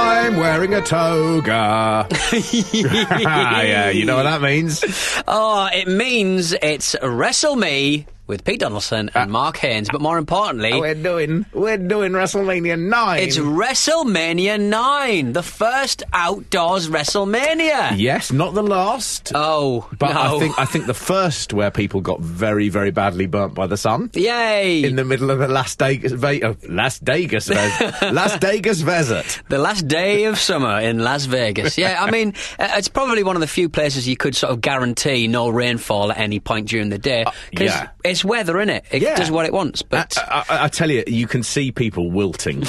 I'm wearing a toga. yeah, you know what that means. Oh, it means it's Wrestle Me with Pete Donaldson and Mark Haynes, but more importantly, We're doing we're doing WrestleMania nine. it's WrestleMania 9, the first outdoors WrestleMania. yes, not the last. Oh, but no. I think I think the first where people got very very badly burnt by the sun. Yay! In the middle of the last Vegas, Ve- uh, Las Vegas, Las Vegas desert. The last day of summer in Las Vegas. Yeah, I mean, uh, it's probably one of the few places you could sort of guarantee no rainfall at any point during the day. 'cause yeah. it's weather, innit? It Yeah. does what it wants. But I, I, I tell you, you can see people wilting.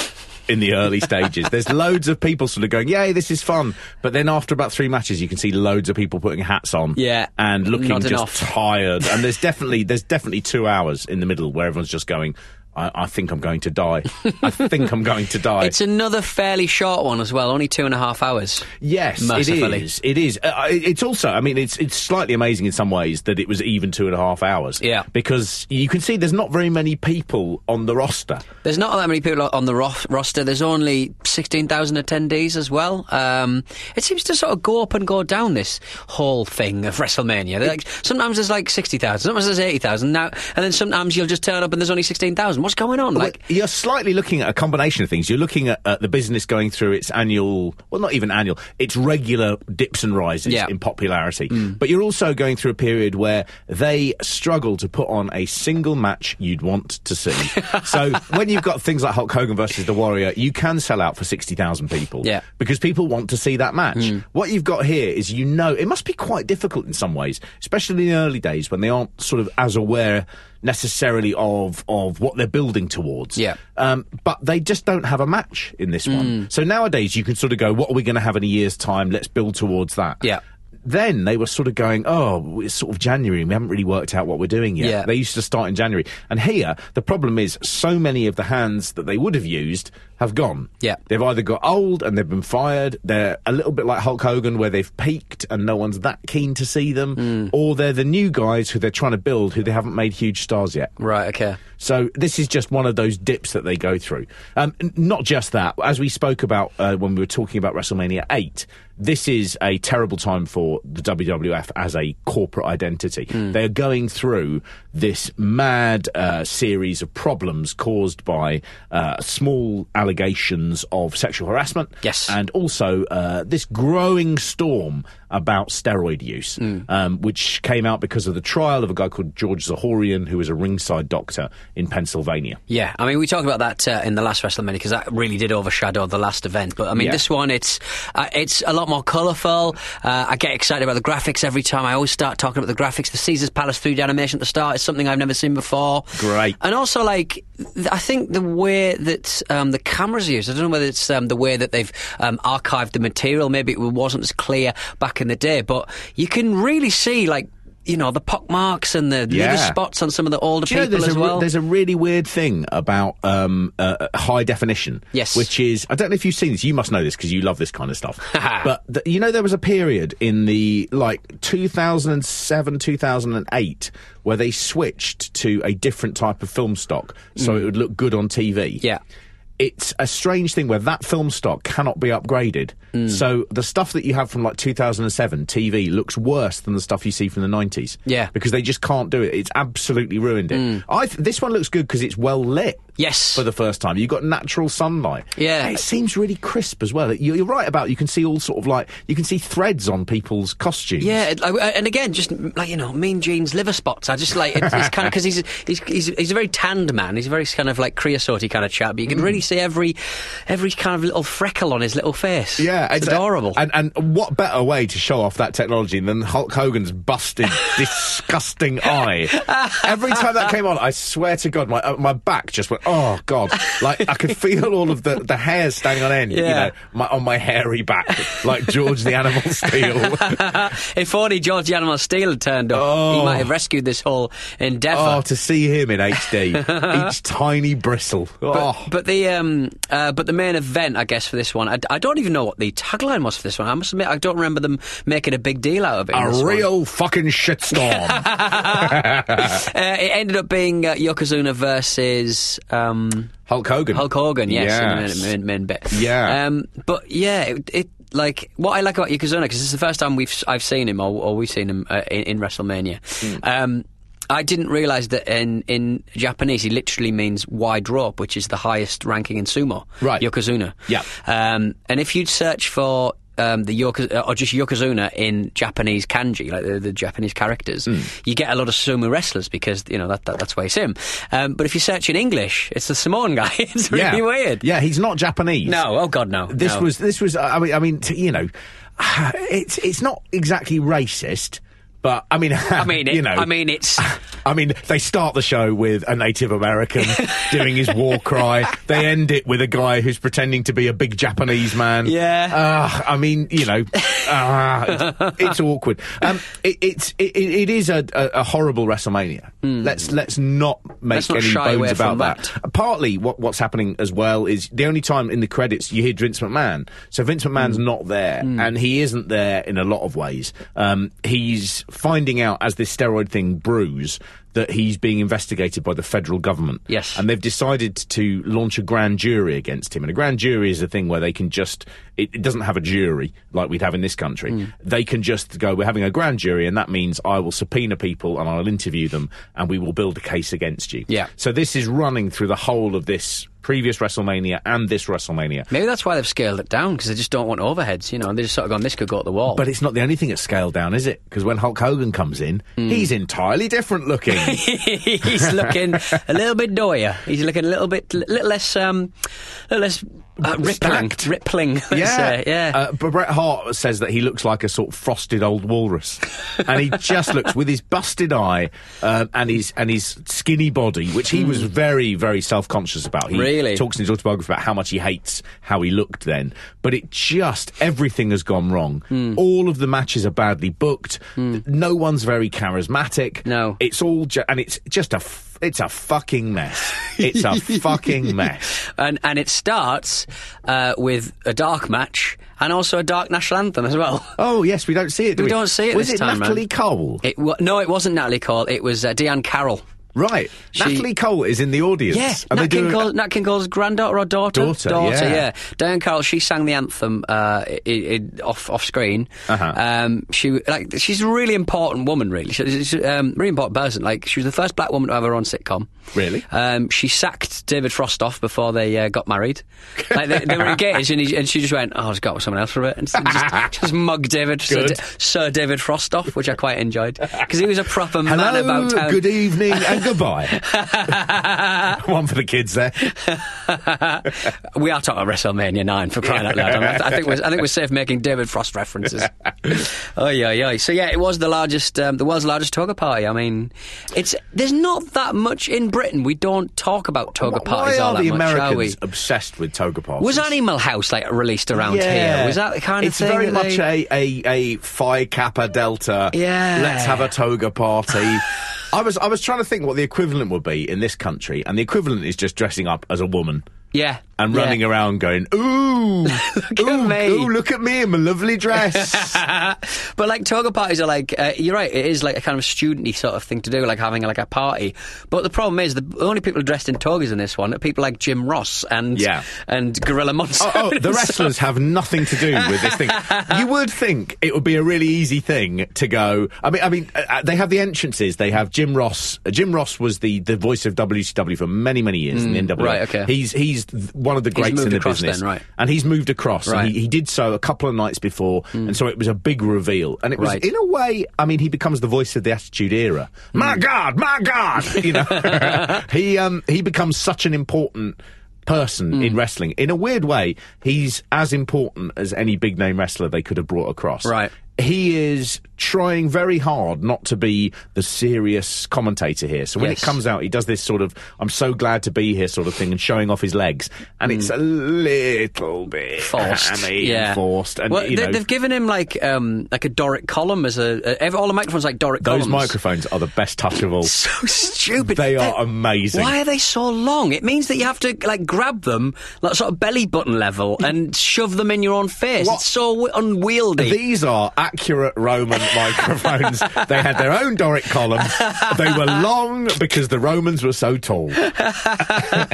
In the early stages, there's loads of people sort of going, "Yay, this is fun!" But then after about three matches, you can see loads of people putting hats on, Yeah. and looking just tired. And there's definitely there's definitely two hours in the middle where everyone's just going, I, I think I'm going to die. I think I'm going to die. it's another fairly short one as well, only two and a half hours. Yes, it Mercifully. is. It is. Uh, it's also. I mean, it's it's slightly amazing in some ways that it was even two and a half hours. Yeah. because you can see there's not very many people on the roster. There's not that many people on the ro- roster. There's only 16,000 attendees as well. Um, it seems to sort of go up and go down this whole thing of WrestleMania. Like, sometimes there's like 60,000, sometimes there's 80,000 now, and then sometimes you'll just turn up and there's only 16,000. What's going on? Well, Like, you're slightly looking at a combination of things. You're looking at, at the business going through its annual, well, not even annual, its regular dips and rises Yeah. in popularity. Mm. But you're also going through a period where they struggle to put on a single match you'd want to see. so when you've got things like Hulk Hogan versus The Warrior, you can sell out for 60,000 people. Yeah. Because people want to see that match. Mm. What you've got here is you know, it must be quite difficult in some ways, especially in the early days when they aren't sort of as aware necessarily of of what they're building towards. Yeah. Um, but they just don't have a match in this one. Mm. So nowadays you can sort of go, what are we going to have in a year's time? Let's build towards that. Yeah. Then they were sort of going, oh, it's sort of January and we haven't really worked out what we're doing yet. Yeah. They used to start in January. And here, the problem is so many of the hands that they would have used have gone. Yeah. They've either got old and they've been fired, they're a little bit like Hulk Hogan where they've peaked and no one's that keen to see them, Mm. or they're the new guys who they're trying to build who they haven't made huge stars yet. right, okay. So this is just one of those dips that they go through. Um, not just that, as we spoke about uh, when we were talking about WrestleMania 8, this is a terrible time for the WWF as a corporate identity. They're going through this mad uh, series of problems caused by uh, small allegations of sexual harassment. Yes. And also uh, this growing storm about steroid use, um, which came out because of the trial of a guy called George Zahorian, who was a ringside doctor in Pennsylvania. Yeah, I mean, we talked about that uh, in the last WrestleMania because that really did overshadow the last event. But I mean, Yeah. this one, it's uh, it's a lot more colourful. Uh, I get excited about the graphics every time. I always start talking about the graphics. The Caesar's Palace 3D animation at the start is something I've never seen before. Great. And also, like, th- I think the way that um, the cameras used, I don't know whether it's um, the way that they've um, archived the material. Maybe it wasn't as clear back in the day, but you can really see, like, you know, the pock marks and the Yeah. spots on some of the older Do you know people there's as a, well. there's a really weird thing about um, uh, high definition. Yes. Which is, I don't know if you've seen this, you must know this because you love this kind of stuff. but th- you know, there was a period in the like 2007, 2008 where they switched to a different type of film stock so it would look good on TV. Mm. Yeah. It's a strange thing where that film stock cannot be upgraded. Hmm. So the stuff that you have from like 2007 TV looks worse than the stuff you see from the 90s. Yeah. Because they just can't do it. It's absolutely ruined it. I th- this one looks good because it's well lit. Yes. for the first time, you've got natural sunlight. Yeah. And it seems really crisp as well. You- You're right about you can see all sort of like you can see threads on people's costumes. Yeah, and again, just like you know, Mean Gene's liver spots. I just like it's, it's kind of because he's, he's he's he's a very tanned man. He's a very kind of like creosote kind of chap. But you can really see every every kind of little freckle on his little face. Yeah, it's and- adorable. And and what better way to show off that technology than Hulk Hogan's busted, disgusting eye? Every time that came on, I swear to God, my uh, my back just went. Oh Oh god! Like I could feel all of the the hairs standing on end. You know, my, on my hairy back, like George the Animal Steel. if only George the Animal Steele had turned up, he Oh. might have rescued this whole endeavour. oh, to see him in HD, each tiny bristle. Oh. But the um, uh, but the main event, I guess, for this one, I, I don't even know what the tagline was for this one. I must admit, I don't remember them making a big deal out of it. a one. real fucking shitstorm. Uh, it ended up being uh, Yokozuna versus um, Hulk Hogan. Hulk Hogan, yes, in Yes. the main, bit. Yeah. Um, but yeah, it, it like what I like about Yokozuna because it's the first time we've I've seen him or, or we've seen him uh, in, in WrestleMania. Hmm. Um, I didn't realise that in, in Japanese he literally means wide rope, which is the highest ranking in sumo. Right. Yokozuna. Yeah. Um, and if you'd search for um, the Yoko, uh, or just Yokozuna in Japanese kanji, like the, the Japanese characters, Hmm. you get a lot of sumo wrestlers because you know that, that that's why it's him. Um, but if you search in English, it's the Samoan guy. it's really yeah. weird. Yeah, he's not Japanese. No, oh god, no. This no. was this was. I mean, I mean, t- you know, it's it's not exactly racist, but I mean, I mean, it, you know, I mean, it's I mean, they start the show with a Native American doing his war cry. They end it with a guy who's pretending to be a big Japanese man. Yeah. Uh, I mean, you know, uh, it's, it's awkward. Um, it, it's it, it is a, a, a horrible WrestleMania. Let's let's not make. Let's not any bones about that. Partly, what what's happening as well is the only time in the credits you hear Vince McMahon. So Vince McMahon's Hmm. not there, and he isn't there in a lot of ways. Um, he's finding out as this steroid thing brews that he's being investigated by the federal government. Yes. and they've decided to launch a grand jury against him. And a grand jury is a thing where they can just it, it doesn't have a jury like we'd have in this country. Hmm. They can just go, we're having a grand jury, and that means I will subpoena people and I'll interview them, and we will build a case against you. Yeah. So this is running through the whole of this previous WrestleMania and this WrestleMania. maybe that's why they've scaled it down because they just don't want overheads. You know, And they just sort of gone, this could go at the wall. But it's not the only thing that's scaled down, is it? Because when Hulk Hogan comes in, Hmm. he's entirely different looking. he's looking a little bit doyer. He's looking a little bit, a little less, um, a little less uh, rippling, rippling. yeah, say. yeah. Uh, but Bret Hart says that he looks like a sort of frosted old walrus, and he just looks with his busted eye um, and his and his skinny body, which he was very very self conscious about. He Hmm. Really? talks in his autobiography about how much he hates how he looked then. But it just everything has gone wrong. Hmm. All of the matches are badly booked. No one's very charismatic. No. it's all ju- and it's just a. It's a fucking mess. It's a fucking mess. and and it starts uh, with a dark match and also a dark national anthem as well. Oh yes, we don't see it. Do We we, don't see it Was this it time Natalie round. Cole? It wa- no, it wasn't Natalie Cole. It was uh, Diahann Carroll. Right, She- Natalie Cole is in the audience. Yeah, and Nat King, Cole, Nat King Cole's granddaughter or daughter? Daughter, daughter. yeah. Diahann Carroll, she sang the anthem uh, i i off off screen. Uh-huh. Um, she like she's a really important woman, really. She's she's a um, really important person. Like she was the first black woman to have her own sitcom. Really? Um, she sacked David Frost off before they uh, got married. Like they, they were engaged, and, he, and she just went, "Oh, I'll just got with someone else for a bit," and just, just mugged David, Sir, Sir David Frost off, which I quite enjoyed because he was a proper man Hello, about town. good evening, and goodbye. One for the kids there. We are talking WrestleMania nine for crying out loud. I, I, I think we're, I think we're safe making David Frost references. oh yeah, yeah. So yeah, it was the largest, um, the world's largest toga party. I mean, it's there's not that much in Britain. We don't talk about toga Why parties all that much, are we? Americans obsessed with toga parties? Was Animal House like released around yeah. here? Was that the kind it's of thing? It's very much they- a, a, a Phi Kappa Delta. Yeah. Let's have a toga party. I was I was trying to think what the equivalent would be in this country, and the equivalent is just dressing up as a woman Yeah. and yeah. running around going, "Ooh, at ooh, me." ooh, look at me in my lovely dress." but like toga parties are like uh, you're right. It is like a kind of studenty sort of thing to do, like having like a party. But the problem is the only people dressed in togas in this one are people like Jim Ross and Yeah. and Gorilla Monsoon. Oh, oh, the wrestlers have nothing to do with this thing. You would think it would be a really easy thing to go. I mean, I mean, uh, uh, they have the entrances. They have Jim Ross. Uh, Jim Ross was the, the voice of WCW for many many years in the NWA. Mm, right, okay. He's he's one of the greats in the across business, then, right. And he's moved across. Right. Mm. he, he did so a couple of nights before, and so it was a big reveal. And it was Right. in a way. I mean, he becomes the voice of the Attitude Era. My Mm. God, my God! You know, he um he becomes such an important person Hmm. in wrestling. In a weird way, he's as important as any big name wrestler they could have brought across. Right. He is trying very hard not to be the serious commentator here. So when Yes. it comes out, he does this sort of "I'm so glad to be here" sort of thing and showing off his legs, and it's a little bit forced, yeah, and forced. And well, you they, know, they've given him like um like a Doric column as a, a all the microphones like Doric those columns. microphones are the best touch of all. So stupid. They are They're- amazing. Why are they so long? It means that you have to like grab them like sort of belly button level and shove them in your own face. What? It's so unwieldy. These are accurate Roman microphones. They had their own Doric column. They were long because the Romans were so tall.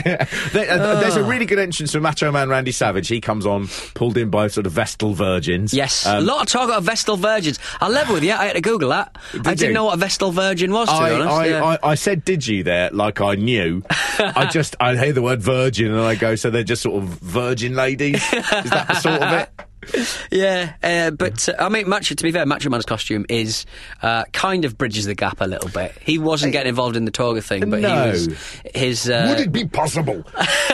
Uh, there's a really good entrance from Macho Man Randy Savage. He comes on, pulled in by sort of Vestal virgins. Yes, Um, a lot of talk about Vestal virgins. I'll level with you. I had to Google that. I didn't you? know what a Vestal virgin was. To I, be honest, I, yeah. I, I said, did you there? Like I knew. I just, I hear the word virgin and I go, so they're just sort of virgin ladies? Is that the sort of it? Yeah, uh, but uh, I mean, Macho. To be fair, Macho Man's costume is uh, kind of bridges the gap a little bit. He wasn't getting involved in the toga thing, but No. he was his. Uh, Would it be possible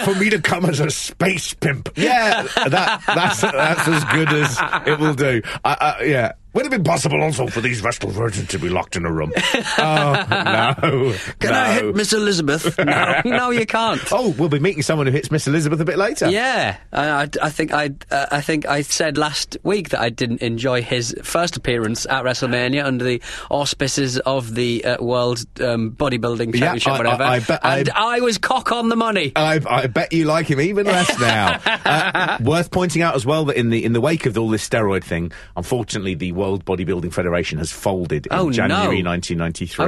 for me to come as a space pimp? Yeah, that, that's that's as good as it will do. I, I, yeah. Would it be possible also for these Vestal virgins to be locked in a room? oh no! Can no. I hit Miss Elizabeth? no, no, you can't. Oh, we'll be meeting someone who hits Miss Elizabeth a bit later. Yeah, I, I, I think I, uh, I think I said last week that I didn't enjoy his first appearance at WrestleMania under the auspices of the uh, World um, Bodybuilding Yeah, Championship, I- whatever. I- bet- and I- was cock on the money. I, I bet you like him even less now. uh, worth pointing out as well that in the in the wake of all this steroid thing, unfortunately, the World Bodybuilding Federation has folded in Oh, no. January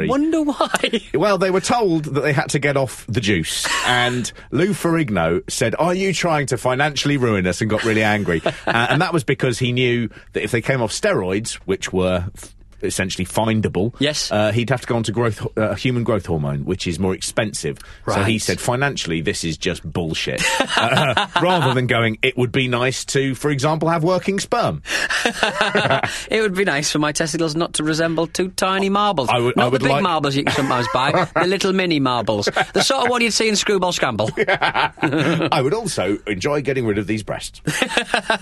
I wonder why. Well, they were told that they had to get off the juice, and Lou Ferrigno said, "Are you trying to financially ruin us?" and got really angry, uh, and that was because he knew that if they came off steroids, which were essentially findable, Yes. uh, he'd have to go on to growth, uh, human growth hormone, which is more expensive. So he said, financially, this is just bullshit. uh, rather than going, it would be nice to, for example, have working sperm. it would be nice for my testicles not to resemble two tiny marbles. I would- not I would the big like- marbles you can sometimes buy, the little mini marbles. The sort of one you'd see in Screwball Scramble. I would also enjoy getting rid of these breasts.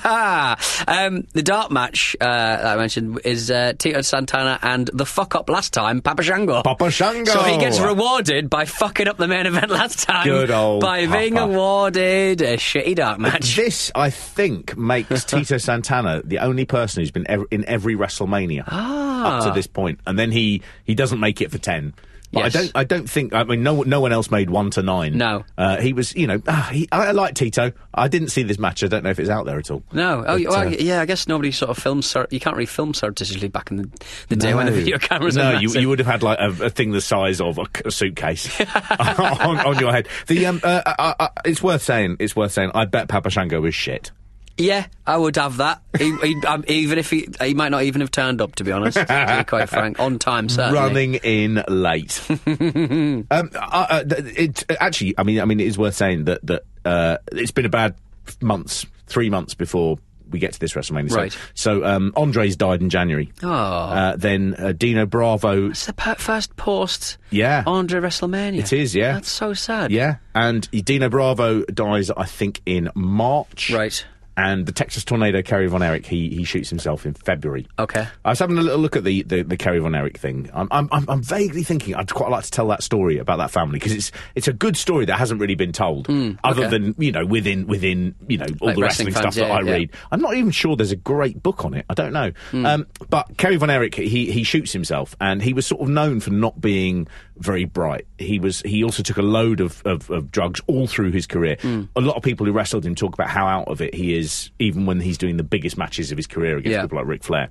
um, the dark match uh, that I mentioned is uh, Tito Santana and the fuck up last time, Papa Shango. Papa Shango. So he gets rewarded by fucking up the main event last time. Good old By being awarded a shitty dark match. This, I think, makes Tito Santana the only person who's been ev- in every WrestleMania Ah. up to this point, and then he he doesn't make it for ten. But Yes. I don't. I don't think. I mean, no. No one else made one to nine. No. Uh, he was. You know. ah, he, I, I like Tito. I didn't see this match. I don't know if it's out there at all. No, oh But, well, uh, yeah. I guess nobody sort of films. Sur- you can't really film surreptitiously back in the, the day when the video cameras. No, you, you would have had like a, a thing the size of a suitcase on, on your head. The um, uh, uh, uh, it's worth saying. It's worth saying. I bet Papa Shango was shit. Yeah, I would have that. He, he, um, even if he, he might not even have turned up. To be honest, to be quite frank, on time certainly. running in late. um, uh, uh, it actually, I mean, I mean, it is worth saying that that uh, it's been a bad months, three months before we get to this WrestleMania. So- Right. So, um, Andre's died in January. Oh. Uh, then uh, Dino Bravo. It's the per- first post. Yeah. Andre WrestleMania. It is, yeah. That's so sad. Yeah, and Dino Bravo dies, I think, in March. Right. And the Texas Tornado, Kerry Von Erich, he, he shoots himself in February. Okay. I was having a little look at the, the, the Kerry Von Erich thing. I'm, I'm, I'm vaguely thinking I'd quite like to tell that story about that family because it's it's a good story that hasn't really been told, other Hmm, okay. than you know within within you know all Like the wrestling wrestling, fans, stuff that I yeah. read. I'm not even sure there's a great book on it. I don't know. Hmm. Um, but Kerry Von Erich, he he shoots himself, and he was sort of known for not being very bright. He was. He also took a load of, of, of drugs all through his career. A lot of people who wrestled him talk about how out of it he is, even when he's doing the biggest matches of his career against Yeah. people like Ric Flair.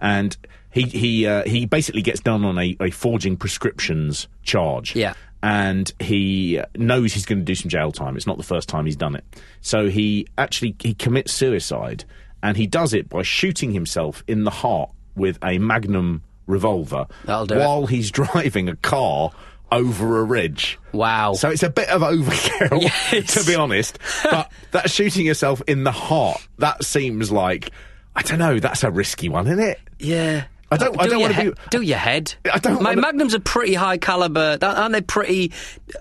And he he uh, he basically gets done on a, a forging prescriptions charge. Yeah. And he knows he's going to do some jail time. It's not the first time he's done it. So he actually he commits suicide, and he does it by shooting himself in the heart with a Magnum revolver do it. while he's driving a car over a ridge. Wow. So it's a bit of overkill, Yes. to be honest. But that shooting yourself in the heart, that seems like I don't know. That's a risky one, isn't it? Yeah. I don't- I Do don't wanna he- be- Do your head. I don't My wanna- Magnums are pretty high caliber, aren't they? Pretty,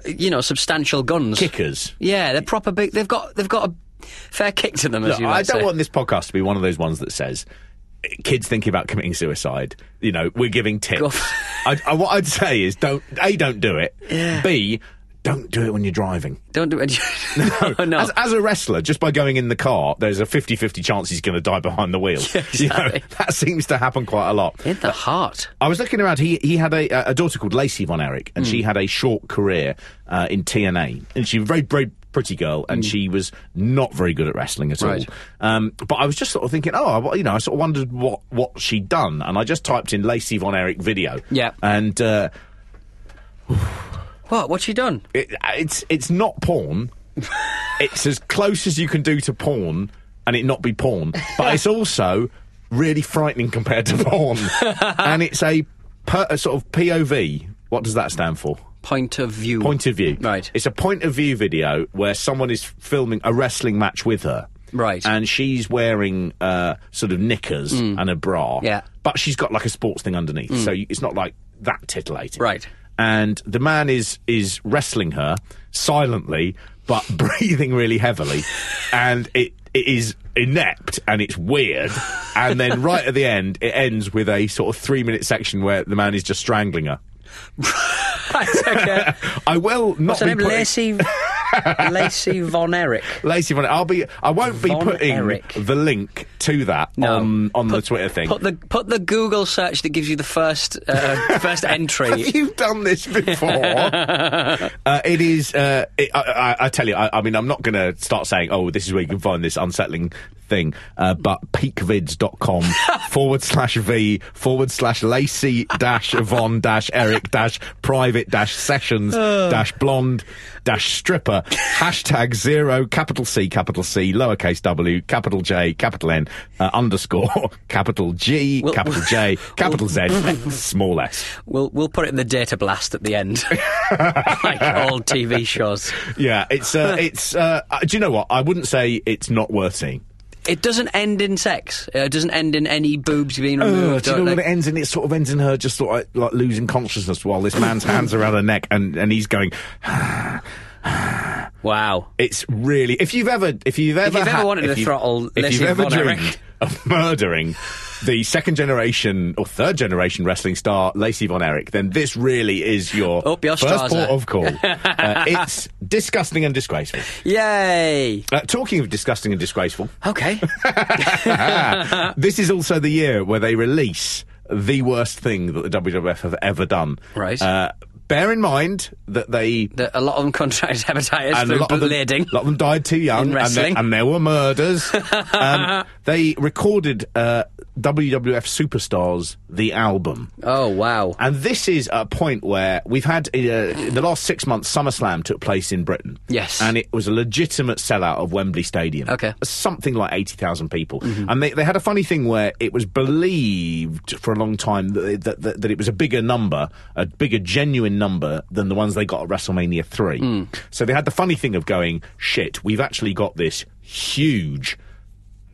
you know, substantial guns. Kickers. Yeah, they're proper big. They've got they've got a fair kick to them, as Look, I don't say. want this podcast to be one of those ones that says kids thinking about committing suicide. You know, we're giving tips. I, I, what I'd say is don't a don't do it. B don't do it when you're driving. Don't do it. no, no. As, as a wrestler, just by going in the car, there's a 50-50 chance he's going to die behind the wheel. You know, that seems to happen quite a lot. in the heart. I was looking around. He he had a, a daughter called Lacey Von Erich, Hmm. and she had a short career uh, in TNA, and she very very pretty girl, and she was not very good at wrestling at. Right. all. Um, but I was just sort of thinking, oh, you know, I sort of wondered what what she'd done, and I just typed in Lacey Von Erich video, Yeah. and uh, What? What's she done? it, it's it's not porn. it's as close as you can do to porn, and it not be porn. But it's also really frightening compared to porn, and it's a, per, a sort of POV. What does that stand for? Point of view. Point of view. Right. It's a point of view video where someone is filming a wrestling match with her. Right. And she's wearing uh, sort of knickers and a bra. Yeah. But she's got like a sports thing underneath, so it's not like that titillating. Right. And the man is is wrestling her silently, but breathing really heavily, and it it is inept and it's weird. And then right at the end, it ends with a sort of three minute section where the man is just strangling her. Right, okay. I will not What's her be name? putting- Lacey. Lacey Von Erich. Lacey Von. I'll be. I won't be Von putting Erich. the link to that No. on on the Twitter thing. Put the put the Google search that gives you the first uh, first entry. Have you done this before? uh, it is. Uh, it, I, I, I tell you. I, I mean, I'm not going to start saying, "Oh, this is where you can find this unsettling thing." Uh, but peakvids.com forward slash v forward slash Lacey dash Von dash Eric dash private dash sessions dash blonde dash stripper hashtag zero capital C capital C lowercase w capital J capital N uh, underscore capital G Well- capital J capital Z small s. We'll we'll put it in the data blast at the end, like old TV shows. Yeah, it's uh, it's. Uh, uh, do you know what? I wouldn't say it's not worth seeing. It doesn't end in sex. It doesn't end in any boobs being Uh, removed. do you know it ends in? It sort of ends in her just sort of like, losing consciousness while this man's hands are around her neck and, and he's going. wow. It's really if you've ever if you've ever if you've ever had- wanted to throttle if you've ever dreamed of murdering the second generation or third generation wrestling star Lacey Von Erich, then this really is your Up your first port of call. uh, it's disgusting and disgraceful. Yay. Uh, talking of disgusting and disgraceful, Okay. this is also the year where they release the worst thing that the WWF have ever done. Right. Uh, bear in mind that they. The- a lot of them contracted hepatitis And a lot, of them, a lot of them died too young, In and, there, wrestling. and there were murders. um, they recorded uh, WWF Superstars, the album. Oh wow. And this is a point where we've had, uh, in the last six months, SummerSlam took place in Britain. Yes. And it was a legitimate sellout of Wembley Stadium. Okay. Mm-hmm. Something like 80,000 people. And they, they had a funny thing where it was believed for a long time that, that, that, that it was a bigger number, a bigger genuine number than the ones they got at WrestleMania 3. Mm. So they had the funny thing of going, shit, we've actually got this huge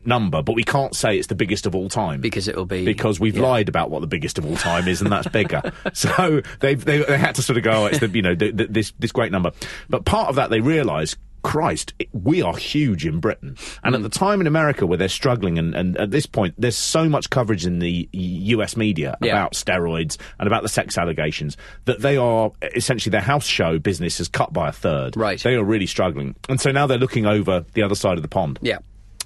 number, but we can't say it's the biggest of all time Because it'll be- because we've yeah. lied about what the biggest of all time is, and that's bigger. so they they they had to sort of go, oh, it's the you know the, the, this this great number. But part of that they realised. Christ, we are huge in Britain. And Mm. at the time in America where they're struggling, and, and at this point, there's so much coverage in the US media Yeah. about steroids and about the sex allegations that they are essentially their house show business is cut by a third. Right. They are really struggling. And so now they're looking over the other side of the pond. Yeah.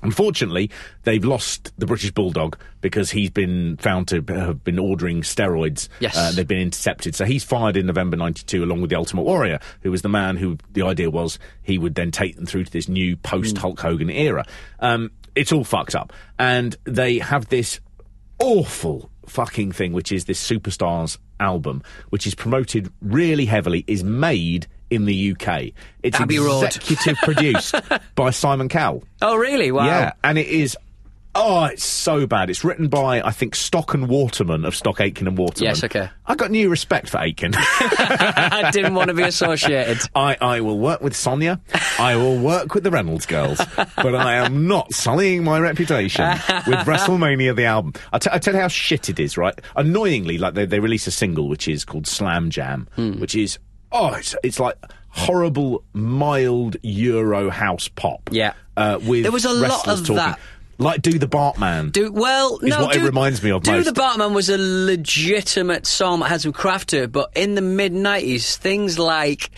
Unfortunately, they've lost the British Bulldog because he's been found to have been ordering steroids. Yes. Uh, they've been intercepted. So he's fired in November 92 along with the Ultimate Warrior, who was the man who the idea was he would then take them through to this new post Hulk Hogan era. Um, it's all fucked up. And they have this awful fucking thing, which is this Superstars album, which is promoted really heavily, is made in the UK. It's Abbey executive produced by Simon Cowell. Oh, really? Wow. Yeah, and it is. Oh, it's so bad. It's written by I think Stock and Waterman of Stock Aitken and Waterman. Yes, okay. I got new respect for Aitken. I didn't want to be associated. I, I will work with Sonia. I will work with the Reynolds girls, but I am not sullying my reputation with WrestleMania the album. I t- I tell you how shit it is. Right, annoyingly, like they they release a single which is called Slam Jam, Hmm. which is oh, it's it's like horrible mild Euro house pop. Yeah. uh, with There was a lot of talking. that. Like do the Bartman. Do well. Is no, what it do, reminds me of Do most. the Bartman was a legitimate song that had some craft to it, but in the mid '90s, things like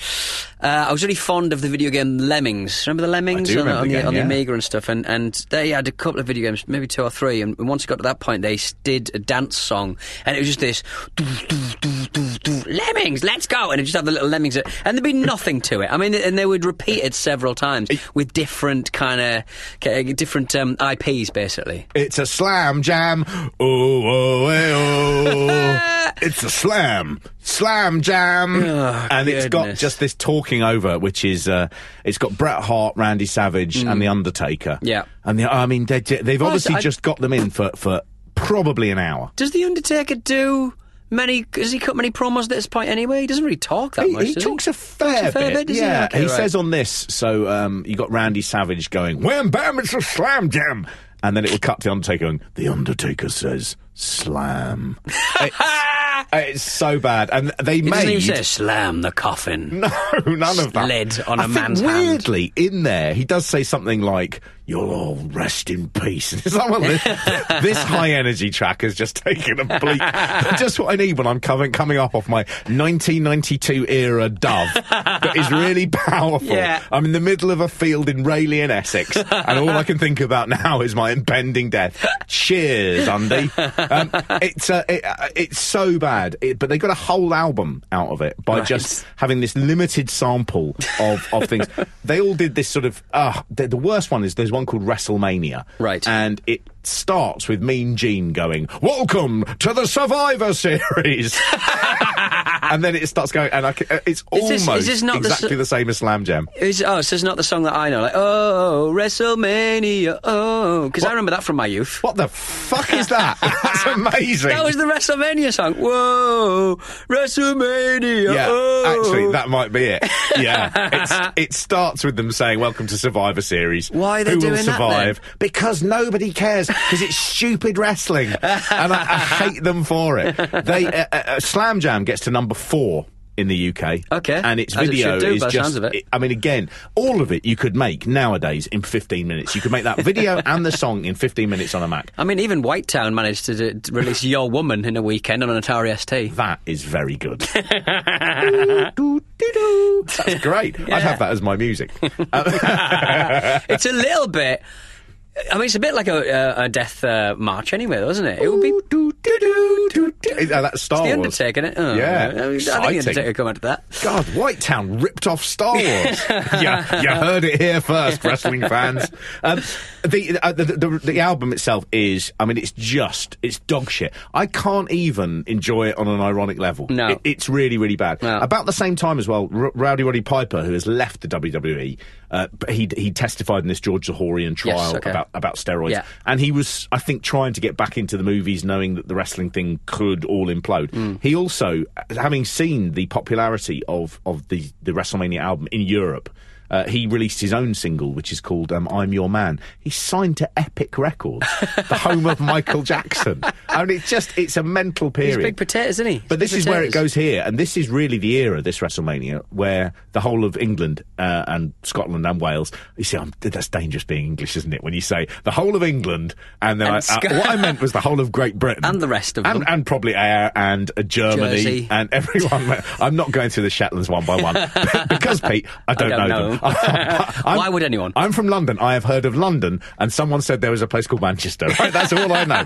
uh, I was really fond of the video game Lemmings. Remember the Lemmings I do on, the- remember on, the the, game, on the. Amiga and stuff? And and they had a couple of video games, maybe two or three. And once it got to that point, they did a dance song, and it was just this doo, doo, doo, doo, doo, Lemmings, let's go, and it just had the little Lemmings, and there'd be nothing to it. I mean, and they would repeat it several times with different kind of different um, IPs, basically. It's a slam jam. Oh, oh, eh, oh. it's a slam. Slam jam. and it's got just this talking over, which is, uh, it's got Bret Hart, Randy Savage, and The Undertaker. Yeah. And the, I mean, they, they've Well, obviously I- just got them in for, for probably an hour. Does the Undertaker do many? Has he cut many promos at this point anyway? He doesn't really talk that He, much. he talks a fair, a fair bit, does he? yeah, Okay, he right. says on this. So um, you got Randy Savage going, "Wham bam, it's a slam jam," and then it will cut to the Undertaker going, "The Undertaker says slam." it's, it's so bad, and they He doesn't made say slam the coffin. no, none of that. Lead on I a think man's hand. weirdly, in there, he does say something like, "You'll all rest in peace." It's like, well, this, this high energy track has just taken a bleak. just what I need when I'm coming coming up off my 1992 era dove that is really powerful. Yeah. I'm in the middle of a field in Rayleigh in Essex, and all I can think about now is my impending death. Cheers, Andy. Um, it's uh, it, uh, it's so bad, it, but they got a whole album out of it by Right. just having this limited sample of, of things. They all did this sort of. Uh, the, the worst one is there's one called WrestleMania, Right. And it starts with Mean Gene going, "Welcome to the Survivor Series," and then it starts going, and I, uh, it's Is this- is almost this not the exactly the same as Slam Jam. Is, oh, so it's not the song that I know. Like, oh, WrestleMania, oh. Because I remember that from my youth. What the fuck is that? That's amazing. That was the WrestleMania song. Whoa, WrestleMania. yeah, oh. actually, that might be it. Yeah, it starts with them saying, "Welcome to Survivor Series." Why are they Who will that, survive? Because nobody cares. Because it's stupid wrestling, and I, I hate them for it. They uh, uh, uh, Slam Jam gets to number four. In the UK, Okay. and its As it video should do, is just. it. I mean, again, all of it you could make nowadays in 15 minutes. You could make that video and the song in 15 minutes on a Mac. I mean, even White Town managed to, do, to release Your Woman in a weekend on an Atari ST. That is very good. That's great. I'd have that as my music. it's a little bit. I mean, it's a bit like a, a, a death uh, march anyway, though, isn't it? It would be doo, doo, doo. Uh, that's Star the Wars. Undertaker, it? Oh, Yeah, I, mean, I think the. Undertaker come out of that. God, White Town ripped off Star Wars. yeah, you heard it here first, wrestling fans. Um, the, uh, the, the the album itself is, I mean, it's just it's dog shit. I can't even enjoy it on an ironic level. No. It- it's really really bad. No. About the same time as well, R- Rowdy Roddy Piper, who has left the WWE, uh, he he testified in this George Zahorian trial okay. about about steroids, Yeah. and he was, I think, trying to get back into the movies, knowing that the wrestling thing could all implode. Mm. He also, having seen the popularity of of the the WrestleMania album in Europe. Uh, he released his own single, which is called um, "I'm Your Man." He's signed to Epic Records, the home of Michael Jackson. I mean, it's just—it's a mental He's period. big potatoes, isn't he? But this is where it goes here, and this is really the era, this WrestleMania, where the whole of England uh, and Scotland and Wales. You see, I'm, that's dangerous being English, isn't it? When you say the whole of England, and then And I, Sc- uh, what I meant was the whole of Great Britain And the rest of and, them. and probably Air and uh, Germany Jersey. and everyone. I'm not going through the Shetlands one by one because Pete, I don't, don't know, know wrong. Why would anyone? I'm from London. I have heard of London, and someone said there was a place called Manchester. Right? That's all I know.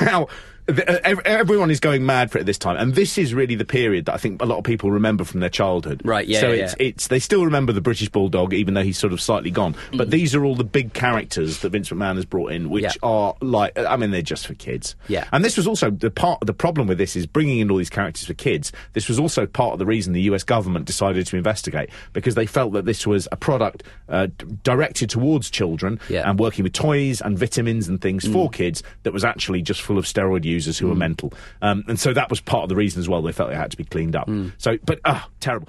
now, everyone is going mad for it this time, and this is really the period that I think a lot of people remember from their childhood. Right, yeah, So yeah, it's yeah. it's they still remember the British Bulldog, even though he's sort of slightly gone. Mm. But these are all the big characters that Vince McMahon has brought in, which Yeah. are like, I mean, they're just for kids. Yeah. And this was also the part. The problem with this is bringing in all these characters for kids. This was also part of the reason the U.S. government decided to investigate because they felt that this was a product uh, directed towards children. Mm. and working with toys and vitamins and things for kids that was actually just full of steroid users who were mental. Um, and so that was part of the reason as well. They felt it had to be cleaned up. Mm. So, but ah, terrible.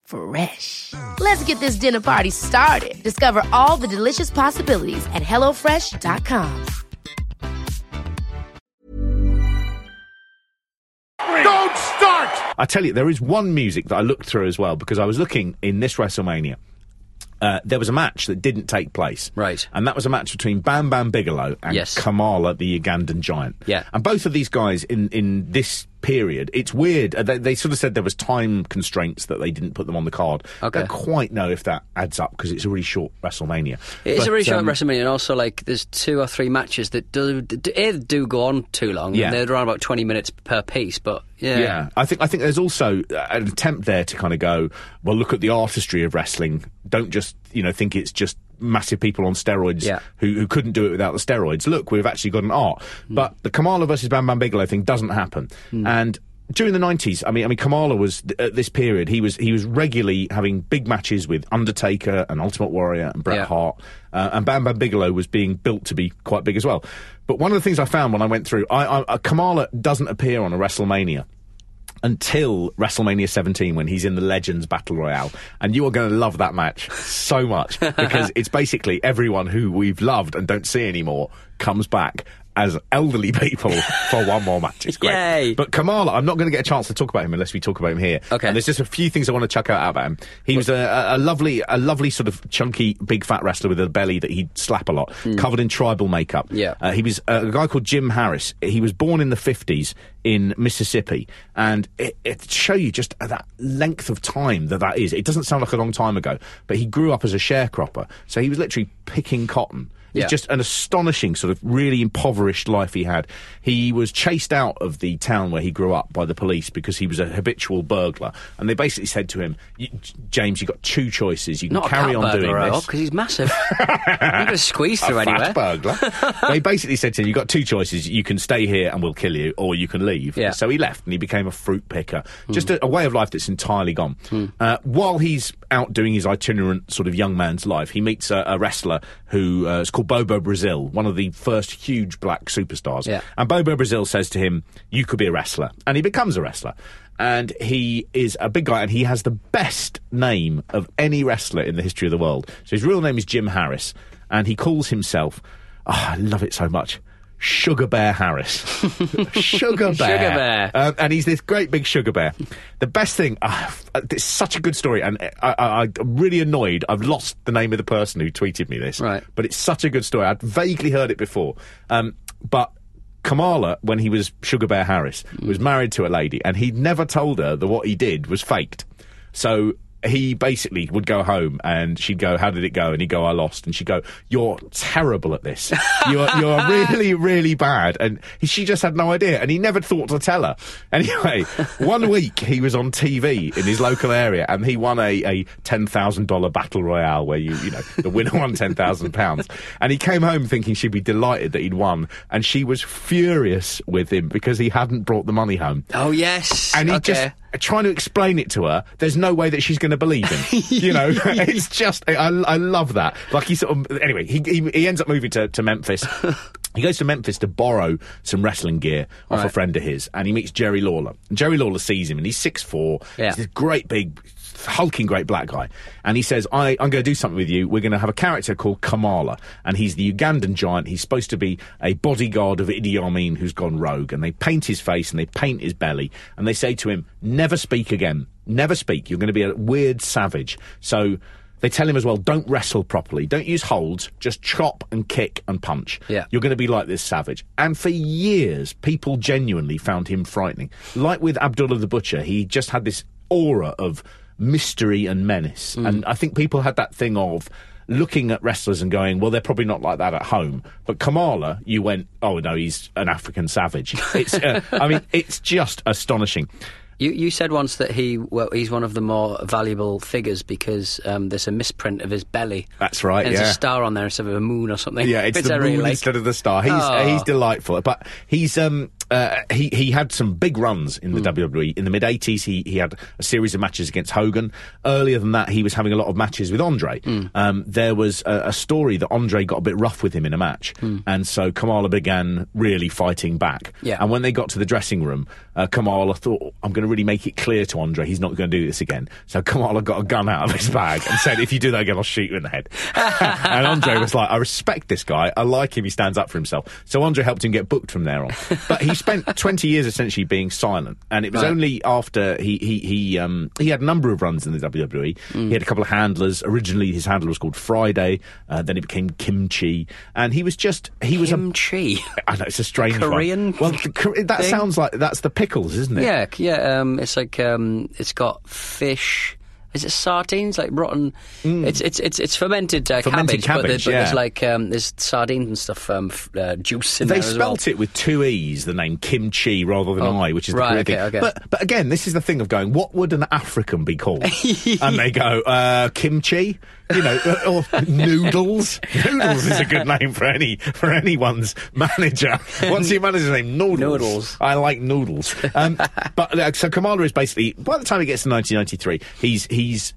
Fresh. Let's get this dinner party started. Discover all the delicious possibilities at hellofresh.com. Don't start! I tell you, there is one music that I looked through as well because I was looking in this WrestleMania. Uh, there was a match that didn't take place. Right. And that was a match between Bam Bam Bigelow and Yes. Kamala, the Ugandan giant. Yeah. And both of these guys in, in this period, it's weird. uh, They, they sort of said there was time constraints that they didn't put them on the card. Okay. Don't quite know if that adds up because it's a really short WrestleMania. It is But, a really short um, WrestleMania, and also like there's two or three matches that do, do, either do go on too long. Yeah. and they're around about twenty minutes per piece. But yeah, Yeah, I think I think there's also uh, an attempt there to kind of go, well, look at the artistry of wrestling. Don't just you know think it's just massive people on steroids Yeah. who, who couldn't do it without the steroids. Look, we've actually got an art. But the Kamala versus Bam Bam Bigelow thing doesn't happen, and. During the nineties, I mean, I mean, Kamala was at this period. He was he was regularly having big matches with Undertaker and Ultimate Warrior and Bret Yeah. Hart, uh, and Bam Bam Bigelow was being built to be quite big as well. But one of the things I found when I went through, I, I, uh, Kamala doesn't appear on a WrestleMania until WrestleMania 17 when he's in the Legends Battle Royale. And you are going to love that match so much because it's basically everyone who we've loved and don't see anymore comes back as elderly people for one more match. It's great. Yay. But Kamala, I'm not going to get a chance to talk about him unless we talk about him here. Okay. And there's just a few things I want to chuck out about him. He was a, a, lovely, a lovely sort of chunky, big fat wrestler with a belly that he'd slap a lot, covered in tribal makeup. Yeah. Uh, he was a guy called Jim Harris. He was born in the 50s in Mississippi, and it, it show you just that length of time that that is. It doesn't sound like a long time ago, but he grew up as a sharecropper, so he was literally picking cotton. It's Yeah. just an astonishing sort of really impoverished life he had. He was chased out of the town where he grew up by the police because he was a habitual burglar, and they basically said to him, "Y- "James, you've got two choices. You can Not carry on doing this." because he's massive. You're going to squeeze through a anywhere. fat burglar. they basically said to him, "You've got two choices. You can stay here and we'll kill you, or you can leave." Yeah. So he left and he became a fruit picker. Just a, a way of life that's entirely gone. Uh, while he's out doing his itinerant sort of young man's life, he meets a, a wrestler who uh, is called Bobo Brazil, one of the first huge black superstars. Yeah. And Bobo Brazil says to him, "You could be a wrestler," and he becomes a wrestler. And he is a big guy, and he has the best name of any wrestler in the history of the world. So his real name is Jim Harris, and he calls himself, oh, I love it so much, Sugar Bear Harris. Sugar Bear. Sugar Bear. Um, and he's this great big sugar bear. The best thing, uh, it's such a good story, and I, I, I'm really annoyed. I've lost the name of the person who tweeted me this. Right. But it's such a good story. I'd vaguely heard it before. Um, but Kamala, when he was Sugar Bear Harris, was married to a lady, and he'd never told her that what he did was faked. So he basically would go home and she'd go, How did it go? And he'd go, I lost. And she'd go, You're terrible at this. You're, you're really, really bad. And he, she just had no idea. And he never thought to tell her. Anyway, one week he was on TV in his local area and he won a, a $10,000 battle royale where you, you know, the winner won £10,000. And he came home thinking she'd be delighted that he'd won. And she was furious with him because he hadn't brought the money home. Oh, yes. And he okay. just trying to explain it to her. There's no way that she's going to believe him. you know, it's just I, I love that. Like he sort of anyway, he he, he ends up moving to, to Memphis. He goes to Memphis to borrow some wrestling gear off a friend of his, and he meets Jerry Lawler. And Jerry Lawler sees him, and he's six four. Yeah. He's this great big, hulking great black guy, and he says, I, "I'm going to do something with you. We're going to have a character called Kamala, and he's the Ugandan giant. He's supposed to be a bodyguard of Idi Amin who's gone rogue, and they paint his face and they paint his belly, and they say to him, never speak again, never speak. You're going to be a weird savage. So." They tell him as well, don't wrestle properly, don't use holds, just chop and kick and punch. Yeah. You're going to be like this savage. And for years, people genuinely found him frightening. Like with Abdullah the Butcher, he just had this aura of mystery and menace. And I think people had that thing of looking at wrestlers and going, well, they're probably not like that at home. But Kamala, you went, oh no, he's an African savage. It's, uh, I mean, it's just astonishing. You, you said once that he well, he's one of the more valuable figures because um, there's a misprint of his belly. That's right, And There's yeah. a star on there instead of a moon or something. Yeah, it's Which the moon like. instead of the star. He's Oh. he's delightful, but he's um uh, he he had some big runs in the WWE in the mid '80s. He he had a series of matches against Hogan. Earlier than that, he was having a lot of matches with Andre. Um, there was a, a story that Andre got a bit rough with him in a match, and so Kamala began really fighting back. Yeah. And when they got to the dressing room, uh, Kamala thought, "I'm going to really make it clear to Andre he's not going to do this again." So Kamala got a gun out of his bag and said, "If you do that again, I'll shoot you in the head." and Andre was like, "I respect this guy. I like him. He stands up for himself." So Andre helped him get booked from there on. But he spent 20 years essentially being silent, and it was Right. only after he he he um he had a number of runs in the WWE. He had a couple of handlers. Originally, his handler was called Friday. Uh, then it became Kimchi, and he was just he was a Kimchi. I know it's a strange Korean one. Well, the, that thing? sounds like that's the pickles, isn't it? Yeah, yeah. Um, it's like um, it's got fish. Is it sardines? Like rotten? It's it's it's it's fermented, uh, Mm. Fermented cabbage, but, cabbage, there- but there's yeah. like um, there's sardines and stuff, um, f- uh, juice in They there well. spelt it with two e's, the name kimchi rather than Oh, I, which is the right, Korean okay, thing. okay. But but again, this is the thing of going, what would an African be called? and they go, uh, kimchi, you know, uh, or noodles. Noodles is a good name for any for anyone's manager. What's your manager's name? Noodles. Noodles. I like noodles. Um, but uh, so Kamala is basically by the time he gets to 1993, he's he's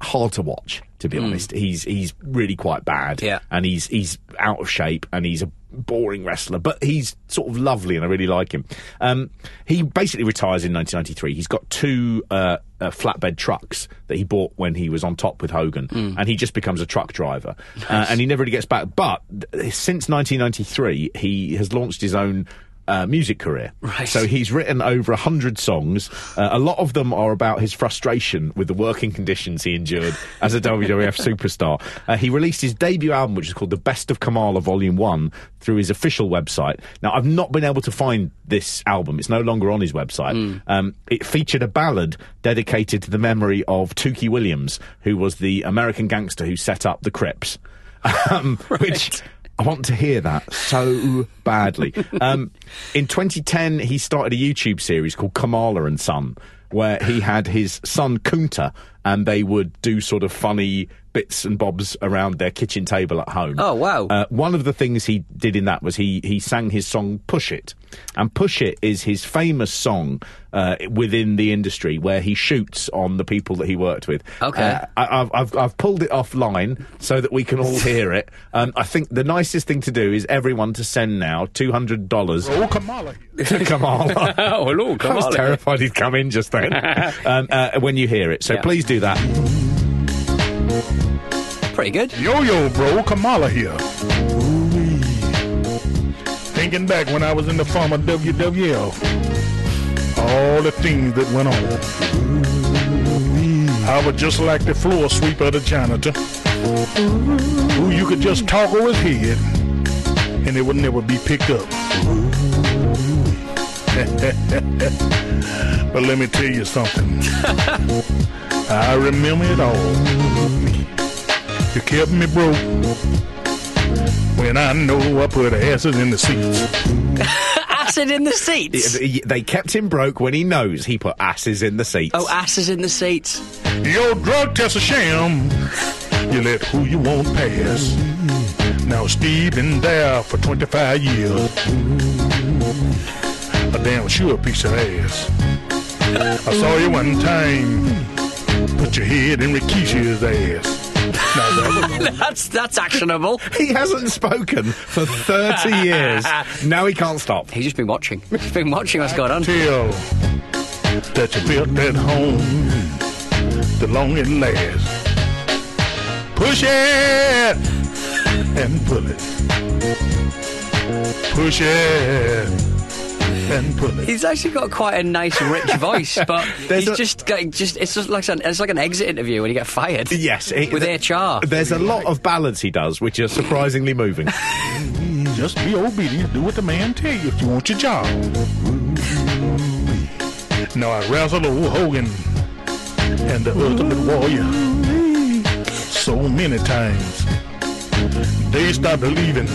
hard to watch. To be honest, he's he's really quite bad. Yeah. and he's he's out of shape, and he's a boring wrestler, but he's sort of lovely and I really like him. Um, he basically retires in 1993. He's got two uh, uh, flatbed trucks that he bought when he was on top with Hogan, and he just becomes a truck driver. Uh, and he never really gets back. But th- since 1993, he has launched his own uh, music career. Right. So he's written over a hundred songs. Uh, a lot of them are about his frustration with the working conditions he endured as a WWF superstar. Uh, he released his debut album, which is called The Best of Kamala Volume One, through his official website. Now I've not been able to find this album. It's no longer on his website. Um, it featured a ballad dedicated to the memory of Tookie Williams, who was the American gangster who set up the Crips. Um, Which I want to hear that so badly. Um, in 2010, he started a YouTube series called Kamala and Son, where he had his son Kunta, and they would do sort of funny bits and bobs around their kitchen table at home. Oh, wow. Uh, one of the things he did in that was he he sang his song "Push It," and "Push It" is his famous song uh, within the industry where he shoots on the people that he worked with. Okay. Uh, I, I've, I've I've pulled it offline so that we can all hear it. Um, I think the nicest thing to do is everyone to send now two hundred dollars Oh, Kamala. to Kamala. Oh, hello, I was Kamala. terrified he'd come in just then. um, uh, when you hear it, so Yeah. please do that. Pretty good. Yo, yo, bro, Kamala here. Ooh-wee. Thinking back when I was in the former WWL, all the things that went on. Ooh-wee. I was just like the floor sweeper the janitor, who you could just talk over his head, and it would never be picked up. but let me tell you something. I remember it all. You kept me broke when I know I put asses in the seats. Acid in the seats. They kept him broke when he knows he put asses in the seats. Oh, asses in the seats. Your drug test a sham. You let who you want pass. Now Steve been there for 25 years. A damn sure piece of ass. I saw you one time. Put your head in Rikishi's ass. Was That's that's actionable. He hasn't spoken for 30 years. Now he can't stop. He's just been watching. He's been watching what's going on. tell that you built that home the long it lasts. Push it and pull it. Push it and pull. He's actually got quite a nice, rich voice, but There's he's a- just like, just it's just like an it's like an exit interview when you get fired. Yes. it- with th- HR. There's a lot of ballads he does, which are surprisingly moving. Just be obedient. Do what the man tell you if you want your job. Now I wrestled old Hogan and the Ultimate Warrior so many times. They stopped believing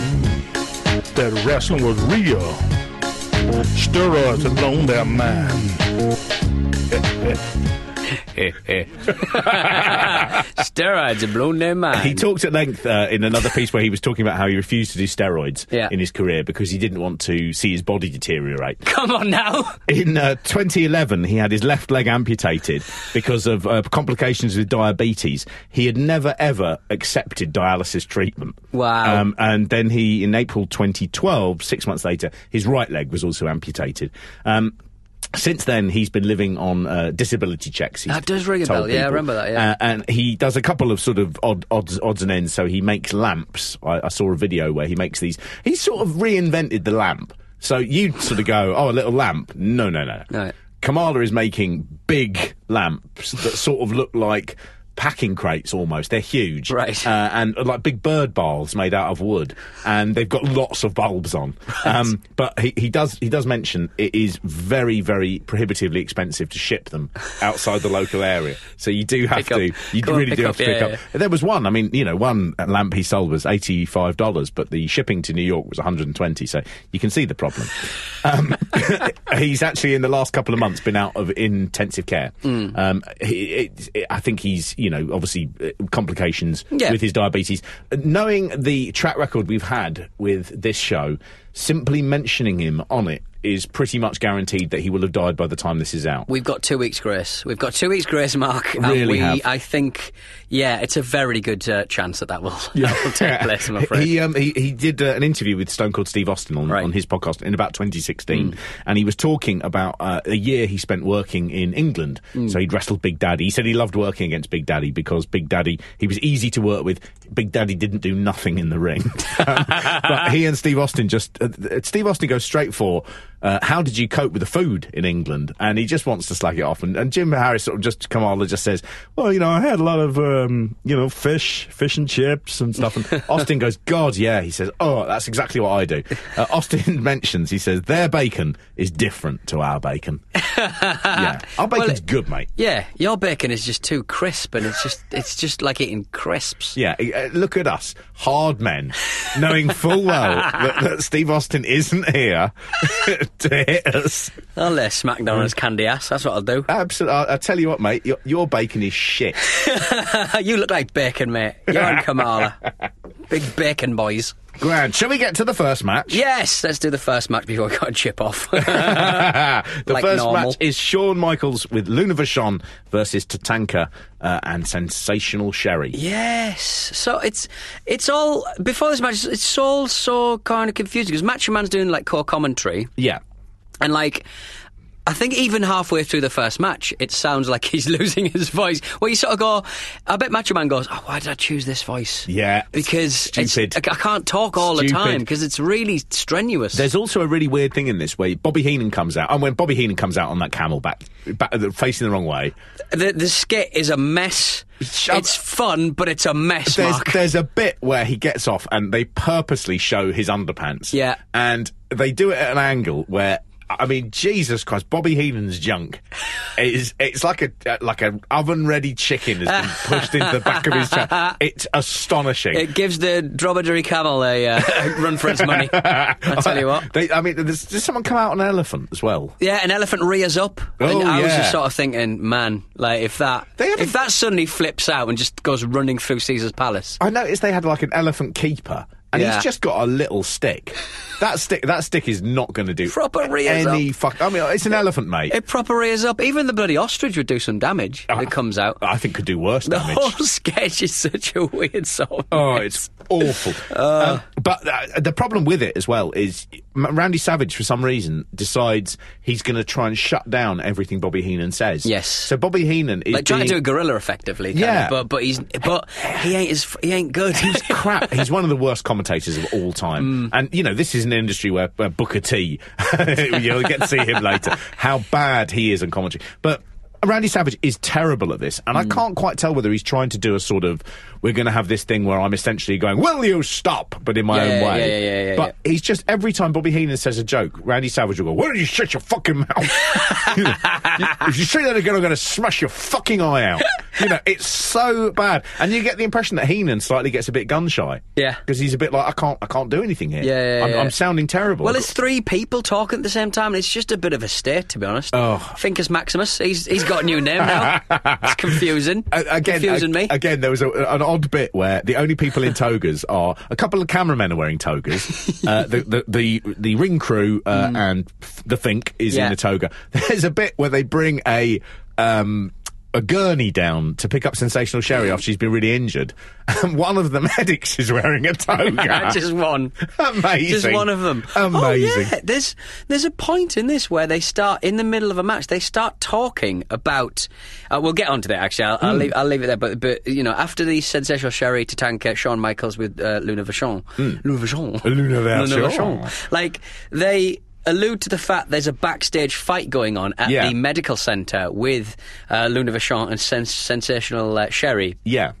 that wrestling was real. Steroids had blown their mind. Steroids have blown their mind. He talked at length uh, in another piece where he was talking about how he refused to do steroids Yeah. in his career because he didn't want to see his body deteriorate. Come on now. In uh, 2011, he had his left leg amputated because of uh, complications with diabetes. He had never ever accepted dialysis treatment. Wow. Um, and then he, in April 2012, six months later, his right leg was also amputated. Um, since then, he's been living on uh, disability checks. he's That does ring a bell. Yeah, I remember that, yeah. Uh, and he does a couple of sort of odd odds, odds and ends. So he makes lamps. I, I saw a video where he makes these. He sort of reinvented the lamp. So you sort of go, oh, a little lamp. No, no, no. No. Kamala is making big lamps that sort of look like packing crates almost. They're huge. Right. Uh, and like big bird baths made out of wood. And they've got lots of bulbs on. Um, but he, he does he does mention it is very, very prohibitively expensive to ship them outside the local area. So you do have Pick up. to, you Go really pick do up, have to pick yeah. up. There was one, I mean, you know, one lamp he sold was $85, but the shipping to New York was 120 so you can see the problem. Um, he's actually, in the last couple of months, been out of intensive care. Hmm. Um, he, it, it- I think he's, you know, obviously uh, complications Yeah. with his diabetes. Knowing the track record we've had with this show, simply mentioning him on it is pretty much guaranteed that he will have died by the time this is out. We've got two weeks grace. We've got two weeks grace, Mark. and Really we, have. I think, yeah, it's a very good uh, chance that that will, that will take place. I'm afraid. He, um, he he did uh, an interview with Stone Cold Steve Austin on, Right. On his podcast in about 2016, and he was talking about uh, a year he spent working in England. Hmm. So he'd wrestled Big Daddy. He said he loved working against Big Daddy because Big Daddy he was easy to work with. Big Daddy didn't do nothing in the ring, Um, but he and Steve Austin just Uh, Steve Austin goes straight for. Uh, how did you cope with the food in England? And he just wants to slag it off. And, and Jim Harris sort of just Kamala just says, "Well, you know, I had a lot of um, you know fish, fish and chips and stuff." And Austin goes, "God, yeah." He says, "Oh, that's exactly what I do." Uh, Austin mentions, he says, "Their bacon is different to our bacon." yeah, our bacon's it- good, mate. yeah, your bacon is just too crisp, and it's just it's just like eating crisps. Yeah, uh, look at us, hard men, knowing full well that, that Steve Austin isn't here to hit us. I'll lay SmackDown his candy ass. That's what I'll do. Absolutely. I, I tell you what, mate, your, your bacon is shit. you look like bacon, mate. You and Kamala, big bacon boys. Grand. Shall we get to the first match? Yes, let's do the first match before I got a chip off. the Like first normal. match is Shawn Michaels with Luna Vachon versus Tatanka uh, and Sensational Sherri. Yes. So it's it's all before this match. It's all so kind of confusing because Macho Man's doing like core commentary Yeah. and like. I think even halfway through the first match, it sounds like he's losing his voice. Well, you sort of go, I bet Macho Man goes, oh, why did I choose this voice? Yeah, Because it's- stupid. I, can't talk all the time because it's really strenuous. There's also a really weird thing in this where Bobby Heenan comes out, and when Bobby Heenan comes out on that camel back, back uh, facing the wrong way, the, the skit is a mess. Shut- it's fun, but it's a mess, there's there's a bit where he gets off and they purposely show his underpants. Yeah. and they do it at an angle where. I mean, Jesus Christ! Bobby Heenan's junk is it's like a like an oven ready chicken has been pushed into the back of his chest. It's astonishing. It gives the dromedary camel a, uh, run for its money. I tell you what. They, I mean, there's, there's someone come out on an elephant as well. Yeah, an elephant rears up. Oh, and I was just sort of thinking, man, like if that if that suddenly flips out and just goes running through Caesar's palace. I noticed they had like an elephant keeper, and Yeah. he's just got a little stick. That stick, that stick is not going to do Proper rears any up. fuck. I mean, it's an elephant, mate. It proper rears up. Even the bloody ostrich would do some damage if Ah. it comes out. I think could do worse The damage. whole sketch is such a weird sort of Oh, mess. it's awful. Um, but uh, the problem with it as well is Randy Savage, for some reason, decides he's going to try and shut down everything Bobby Heenan says. Yes. So Bobby Heenan is like trying to do a gorilla effectively. Yeah. of, but but he's but he ain't as he ain't good. He's crap. He's one of the worst commentators of all Mm. time. And, you know, this is an industry where, where Booker T, you'll get to see him later, how bad he is on commentary. But Randy Savage is terrible at this. Mm. And I can't quite tell whether he's trying to do a sort of, we're going to have this thing where I'm essentially going, will you stop? But in my Yeah, own yeah, way. yeah, but he's just, every time Bobby Heenan says a joke, Randy Savage will go, why don't you shut your fucking mouth? If you say that again, I'm going to smash your fucking eye out. You know, it's so bad. And you get the impression that Heenan slightly gets a bit gun shy. Yeah. Because he's a bit like, I can't, I can't do anything here. Yeah, yeah, I'm, yeah. I'm sounding terrible. Well, it's three people talking at the same time. and It's just a bit of a state, to be honest. Oh. Finkus Maximus. He's he's got a new name now. it's confusing. A- again, confusing a- me. Again, there was a, an odd bit where the only people in togas are a couple of cameramen are wearing togas. uh, the, the the the ring crew uh, and the Fink is Mm. Yeah. in a toga. There's a bit where they bring a. Um, a gurney down to pick up sensational Sherri after she's been really injured, and one of the medics is wearing a toga. just one. Amazing. Just one of them. Oh, Amazing. yeah. There's there's a point in this where they start in the middle of a match. They start talking about. Uh, we'll get onto that. Actually, I'll, Hmm. I'll leave I'll leave it there. But but you know, after the sensational Sherri to tank uh, Shawn Michaels with uh, Luna Vachon, Luna Vachon, Hmm. Luna. Vachon. like they. Allude to the fact there's a backstage fight going on at Yeah. the medical centre with uh, Luna Vachon and sens- sensational uh, Sherri. Yeah.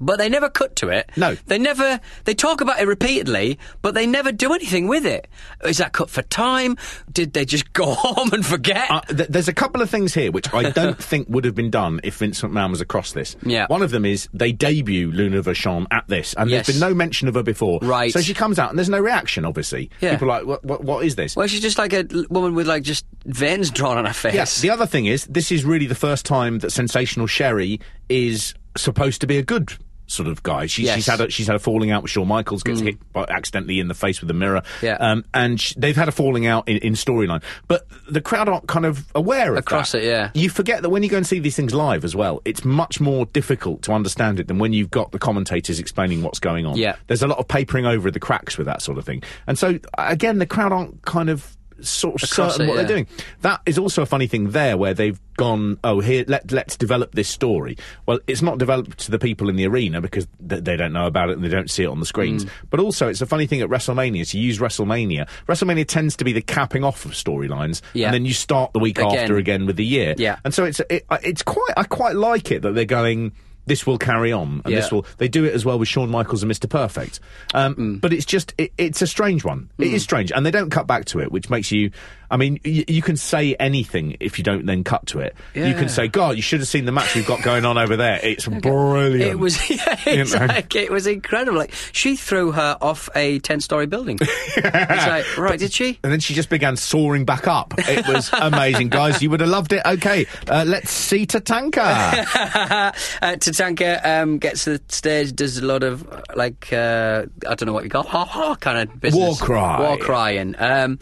But they never cut to it. No. They never, they talk about it repeatedly, but they never do anything with it. Is that cut for time? Did they just go home and forget? Uh, th- there's a couple of things here which I don't think would have been done if Vince McMahon was across this. Yeah. One of them is they debut Luna Vachon at this, and Yes. there's been no mention of her before. Right. So she comes out, and there's no reaction. Obviously, Yeah. people are like, what, what, what is this? well, she's just like a woman with like just veins drawn on her face. Yes. The other thing is, this is really the first time that Sensational Sherri is supposed to be a good sort of guy. She, Yes. She's had a, she's had a falling out with Shawn Michaels, gets hit by, accidentally in the face with a mirror. Yeah. Um, and sh- they've had a falling out in, in storyline, but the crowd aren't kind of aware of it. Across that. it, yeah. You forget that when you go and see these things live as well, it's much more difficult to understand it than when you've got the commentators explaining what's going on. Yeah. There's a lot of papering over the cracks with that sort of thing. And so, again, the crowd aren't kind of sort of Across certain it, what yeah. they're doing. That is also a funny thing there where they've gone, oh, here, let, let's develop this story. Well, it's not developed to the people in the arena because th- they don't know about it and they don't see it on the screens. Mm. But also, it's a funny thing at WrestleMania to use WrestleMania. WrestleMania tends to be the capping off of storylines. Yeah. And then you start the week Again. after again with the year. Yeah. And so it's, it, it's quite, I quite like it that they're going, this will carry on, and this Yeah. Mm. will. They do it as well with Shawn Michaels and Mr. Perfect, um, but it's just it, it's a strange one. It is strange, and they don't cut back to it, which makes you. I mean, y- you can say anything if you don't then cut to it. You can say, "God, you should have seen the match we've got going on over there. It's brilliant." It was, yeah, You know? like, it was incredible. Like she threw her off a ten-story building. it's like, right? Did she? And then she just began soaring back up. It was amazing, guys. You would have loved it. Okay, uh, let's see Tatanka. uh, Tatanka um, gets to the stage, does a lot of uh, like uh, I don't know what you call ha ha kind of business. War cry. war crying. Um,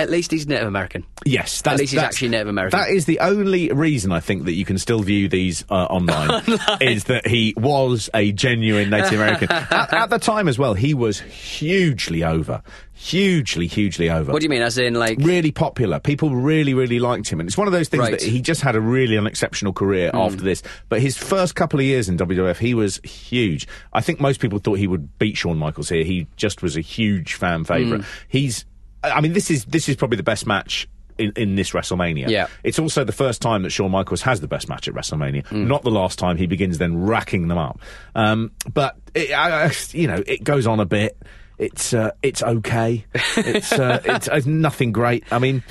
at least he's Native American. Yes, that's, least he's that's- actually Native American. That is the only reason I think that you can still view these uh, online, is that he was a genuine Native American. at, at the time as well, he was hugely over, hugely, hugely over. What do you mean? As in like Really popular. People really, really liked him. And it's one of those things Right. that he just had a really unexceptional career after this. But his first couple of years in WWF, he was huge. I think most people thought he would beat Shawn Michaels here. He just was a huge fan favourite. He's, I mean, this is, this is probably the best match in, in this WrestleMania. Yeah. It's also the first time that Shawn Michaels has the best match at WrestleMania. Mm. Not the last time he begins then racking them up. Um, but, it, I, you know, it goes on a bit. It's, uh, it's okay. It's, uh, it's, it's nothing great. I mean,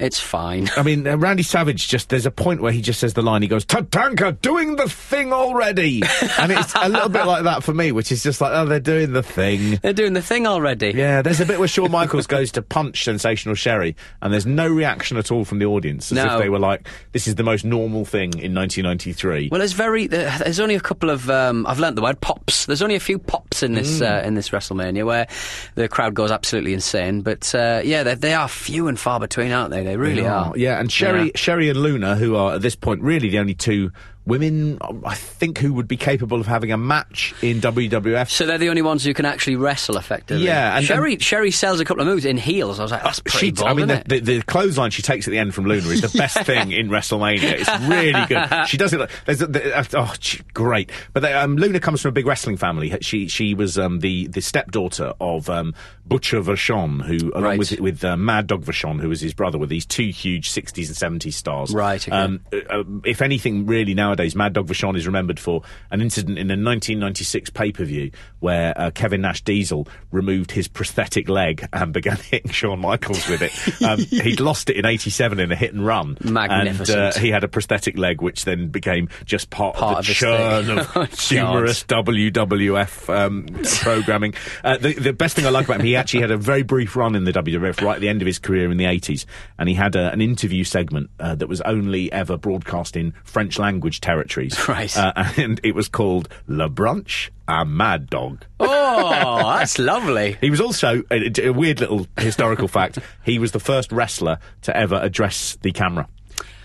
it's fine. I mean, uh, Randy Savage just, there's a point where he just says the line, he goes, Tatanka, doing the thing already. and it's a little bit like that for me, which is just like, oh, they're doing the thing. They're doing the thing already. Yeah, there's a bit where Shawn Michaels goes to punch Sensational Sherri, and there's no reaction at all from the audience, as No. if they were like, "This is the most normal thing in 1993." Well, there's very there- there's only a couple of um, I've learnt the word pops. There's only a few pops in this Mm. uh, in this WrestleMania where the crowd goes absolutely insane. But uh, yeah, they, they are few and far between, aren't they? They really are. Yeah, and Sherri, Yeah. Sherri and Luna, who are at this point really the only two women, I think, who would be capable of having a match in WWF. So they're the only ones who can actually wrestle effectively. Yeah, and- Sherri Sherri sells a couple of moves in heels. I was like, that's pretty She, bold, I mean, the, the, the clothesline she takes at the end from Luna is the best thing in WrestleMania. It's really good. She does it. Like, there's a, the, uh, oh, gee, great. But they, um, Luna comes from a big wrestling family. She she was um, the the stepdaughter of um, Butcher Vachon, who along Right. with with uh, Mad Dog Vachon, who was his brother, were these two huge 60s and 70s stars. Right, okay. Um, uh, uh, if anything, really nowadays, Mad Dog Vachon is remembered for an incident in a 1996 pay per view where uh, Kevin Nash Diesel removed his prosthetic leg and began hitting Shawn Michaels with it. Um, he'd lost it in 87 in a hit and run. Magnificent. And uh, he had a prosthetic leg, which then became just part, Part of of the his churn of Oh, humorous WWF um, programming. Uh, the, the best thing I like about him, he actually had a very brief run in the WWF right at the end of his career in the 80s, and he had a, an interview segment uh, that was only ever broadcast in French language territories. Right. Uh, and it was called Le Brunch à Mad Dog. oh, that's lovely. He was also a, a weird little historical fact. He was the first wrestler to ever address the camera.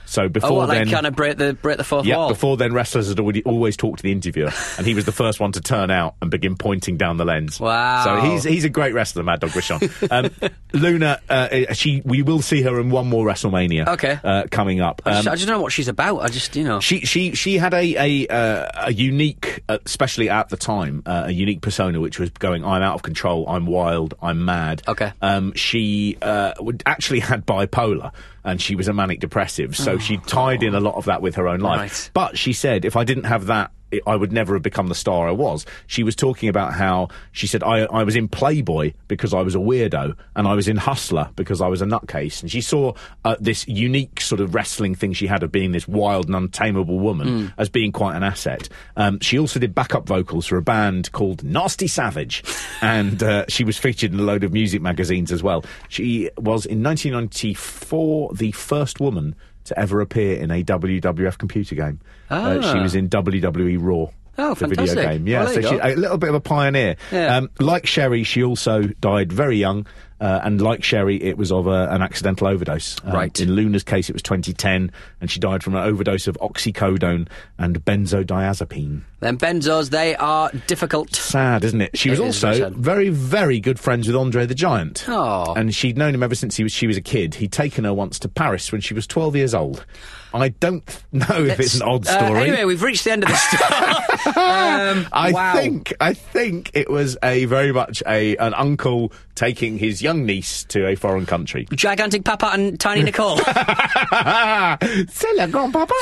So before Oh, what, like then, kind of break the break the fourth yeah, wall. before then, wrestlers had already always talked to the interviewer, and he was the first one to turn out and begin pointing down the lens. Wow. So he's he's a great wrestler, Mad Dog Vachon. Um, Luna, uh, she we will see her in one more WrestleMania. Okay. uh, coming up. I, just, Um, I just don't know what she's about. I just you know. she she she had a a, uh, a unique, uh, especially at the time, uh, a unique persona which was going. I'm out of control. I'm wild. I'm mad. Okay. Um, she uh, would actually had bipolar, and she was a manic depressive. So she oh. tied in a lot of that with her own life. Oh, Right. But she said, if I didn't have that. I would never have become the star I was. She was talking about how she said I, I was in Playboy because I was a weirdo, and I was in Hustler because I was a nutcase. And she saw uh, this unique sort of wrestling thing she had of being this wild and untamable woman as being quite an asset. Um, she also did backup vocals for a band called Nasty Savage, and uh, she was featured in a load of music magazines as well. She was in 1994 the first woman to ever appear in a WWF computer game. Uh, she Ah. was in WWE Raw. Oh, the video game. Yeah, Well, so you she, a little bit of a pioneer. Yeah. Um, like Sherri, she also died very young. Uh, and like Sherri, it was of a, an accidental overdose. Um, Right. In Luna's case, it was 2010, and she died from an overdose of oxycodone and benzodiazepine. Then benzos, they are difficult. Sad, isn't it? She was It is also very, very good friends with Andre the Giant. Oh. And she'd known him ever since he was, she was a kid. He'd taken her once to Paris when she was 12 years old. I don't know if it's an odd Uh, story. anyway, we've reached the end of the story. um, I wow. think I think it was a very much a an uncle taking his young niece to a foreign country. Gigantic Papa and Tiny Nicole. C'est la grand-papa.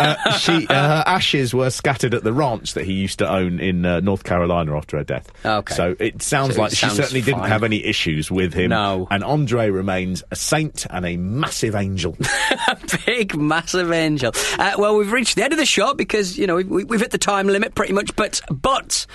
uh, she, uh, her ashes were scattered at the ranch that he used to own in uh, North Carolina after her death. Okay. So it sounds So it like she sounds certainly didn't have any issues with him. No. And Andre remains a saint and a massive angel. A big, massive angel. Uh, well, we've reached the end of the show because, you know, we've, we've hit the time limit pretty much, but but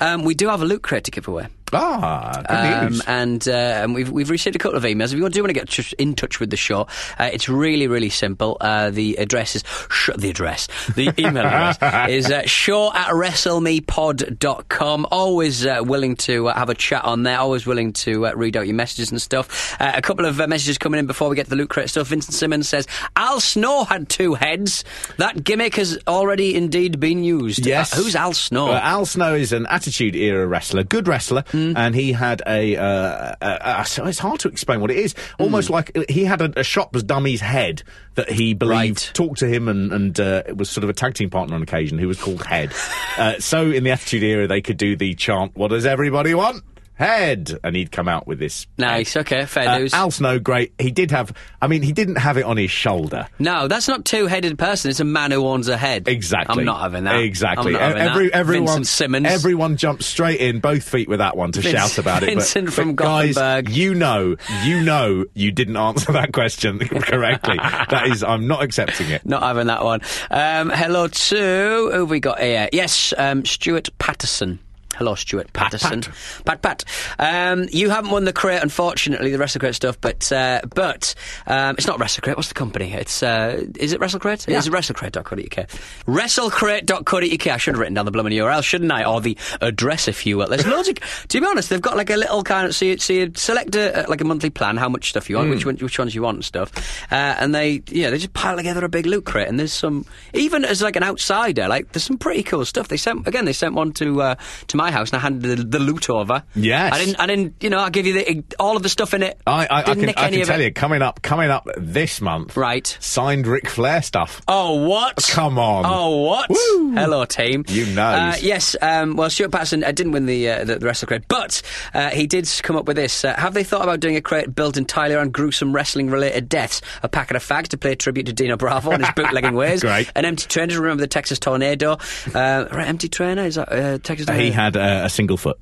um, we do have a loot crate to give away. Ah, good Um, news. and, uh, and we've, we've received a couple of emails. If you do want to get in touch with the show, uh, it's really, really simple. Uh, the address is, sh- the address, the email address is uh, show at wrestlemepod.com. Always uh, willing to uh, have a chat on there, always willing to uh, read out your messages and stuff. Uh, a couple of uh, messages coming in before we get to the loot crate stuff. Vincent Simmons says, Al Snow had two heads. That gimmick has already indeed been used. Yes. Who's Al Snow? Al Snow is an Attitude Era wrestler, good wrestler, Hmm. and he had a. Uh, uh, so it's hard to explain what it is. Almost like uh, he had a, a shop's dummy's head that he believed Right. talked to him and, and uh, was sort of a tag team partner on occasion who was called Head. uh, so in the Attitude Era, they could do the chant, What does everybody want? Head! And he'd come out with this. nice, okay, fair Uh, news. Al Snow, great. He did have. I mean, he didn't have it on his shoulder. No, that's not two-headed person. It's a man who owns a head. Exactly. I'm not having that. Exactly. Having Every, that. Everyone, Vincent Simmons. Everyone jumped straight in, both feet with that one to shout about it. Vincent but, from guys, Gothenburg. you know, you know, you didn't answer that question correctly. that is, I'm not accepting it. Not having that one. Um, hello to who have we got here? Yes, um, Stuart Patterson. Hello, Stuart Patterson. Pat, Pat. Um, you haven't won the crate, unfortunately, the Wrestle Crate stuff, but uh, but um, it's not Wrestle Crate. What's the company? It's uh, is it Wrestle Crate? Yeah. It's WrestleCrate.co.uk. WrestleCrate.co.uk. I should have written down the blooming URL, shouldn't I? Or the address, if you will. There's loads of. To be honest, they've got like a little kind of. So you, so you select a, like a monthly plan, how much stuff you want, which one, which ones you want and stuff, uh, and they yeah they just pile together a big loot crate. And there's some even as like an outsider, like there's some pretty cool stuff. They sent again. They sent one to uh, to my house, and I handed the, the loot over. Yes. I didn't. I didn't. You know, I give you the, all of the stuff in it. I, I, I can, I can tell it. you, coming up, coming up this month, Right. Signed Ric Flair stuff. Oh, what? Come on. Oh, what? Woo. Hello, team. You know. Uh, yes, um, well, Stuart Patterson uh, didn't win the, uh, the, the wrestler crate, but uh, he did come up with this. Uh, have they thought about doing a crate built entirely around gruesome wrestling related deaths? A packet of fags to pay tribute to Dino Bravo and his bootlegging ways. Great. An empty trainer to remember the Texas Tornado. Uh, right, empty trainer? Is that uh, Texas Tornado? He had uh, a single foot.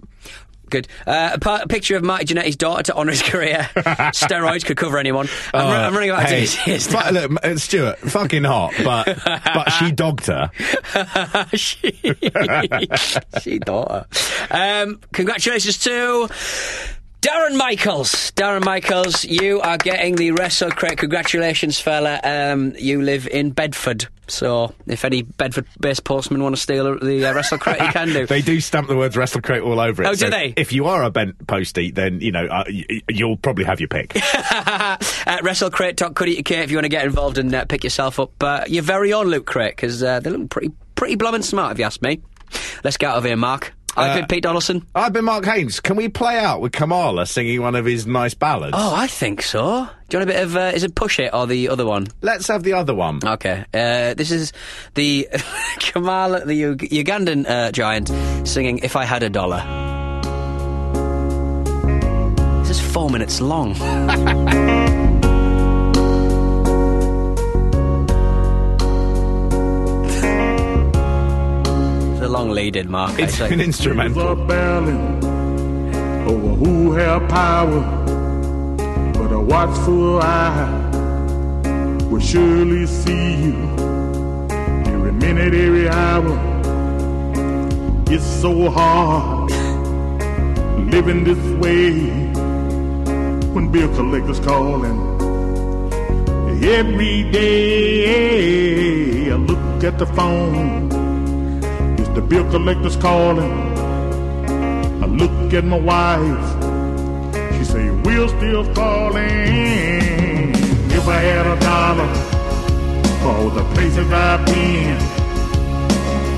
Good. Uh, a, picture of Marty Jannetty's daughter to honour his career. Steroids could cover anyone. I'm, ru- I'm running out of hey, days here. fu- look, uh, Stuart, fucking hot, but but she dogged her. she, she daughter. Um, congratulations to Darren Michaels. Darren Michaels, you are getting the Wrestle Crate. Congratulations, fella. Um, you live in Bedford. So, if any Bedford-based postman want to steal the uh, Wrestle Crate, you can do. They do stamp the words "wrestle crate" all over it. Oh, do so they? If you are a bent postie, then you know uh, y- you'll probably have your pick. at WrestleCrate.co.uk if you want to get involved and uh, pick yourself up uh, your very own Loot Crate, because uh, they look pretty, pretty blooming smart, if you ask me. Let's get out of here, Mark. I've Uh, been Pete Donaldson. I've been Mark Haynes. Can we play out with Kamala singing one of his nice ballads? Oh, I think so. Do you want a bit of, uh, is it Push It or the other one? Let's have the other one. Okay, uh, this is the Kamala, the Ug- Ugandan uh, giant, singing "If I Had a Dollar." This is four minutes long. it's a long lead in, Mark. It's I an think. instrumental. over who have power, but a watchful eye will surely see you every minute, every hour. It's so hard living this way when bill collectors calling. Every day I look at the phone, it's The bill collector's calling. I look at my wife. She say, we're still falling. If I had a dollar for the places I've been,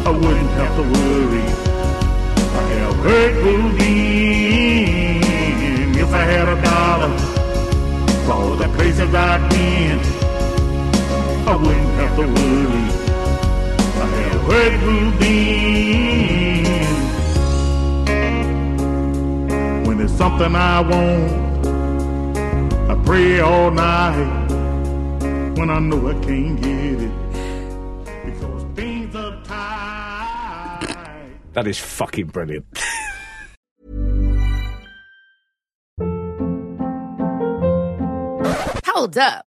I wouldn't have to worry. I have heard Boudin. If I had a dollar for the places I've been, I wouldn't have to worry. I have heard Boudin. When it's something I want, I pray all night. When I know I can't get it, because things are tight. That is fucking brilliant. Hold up.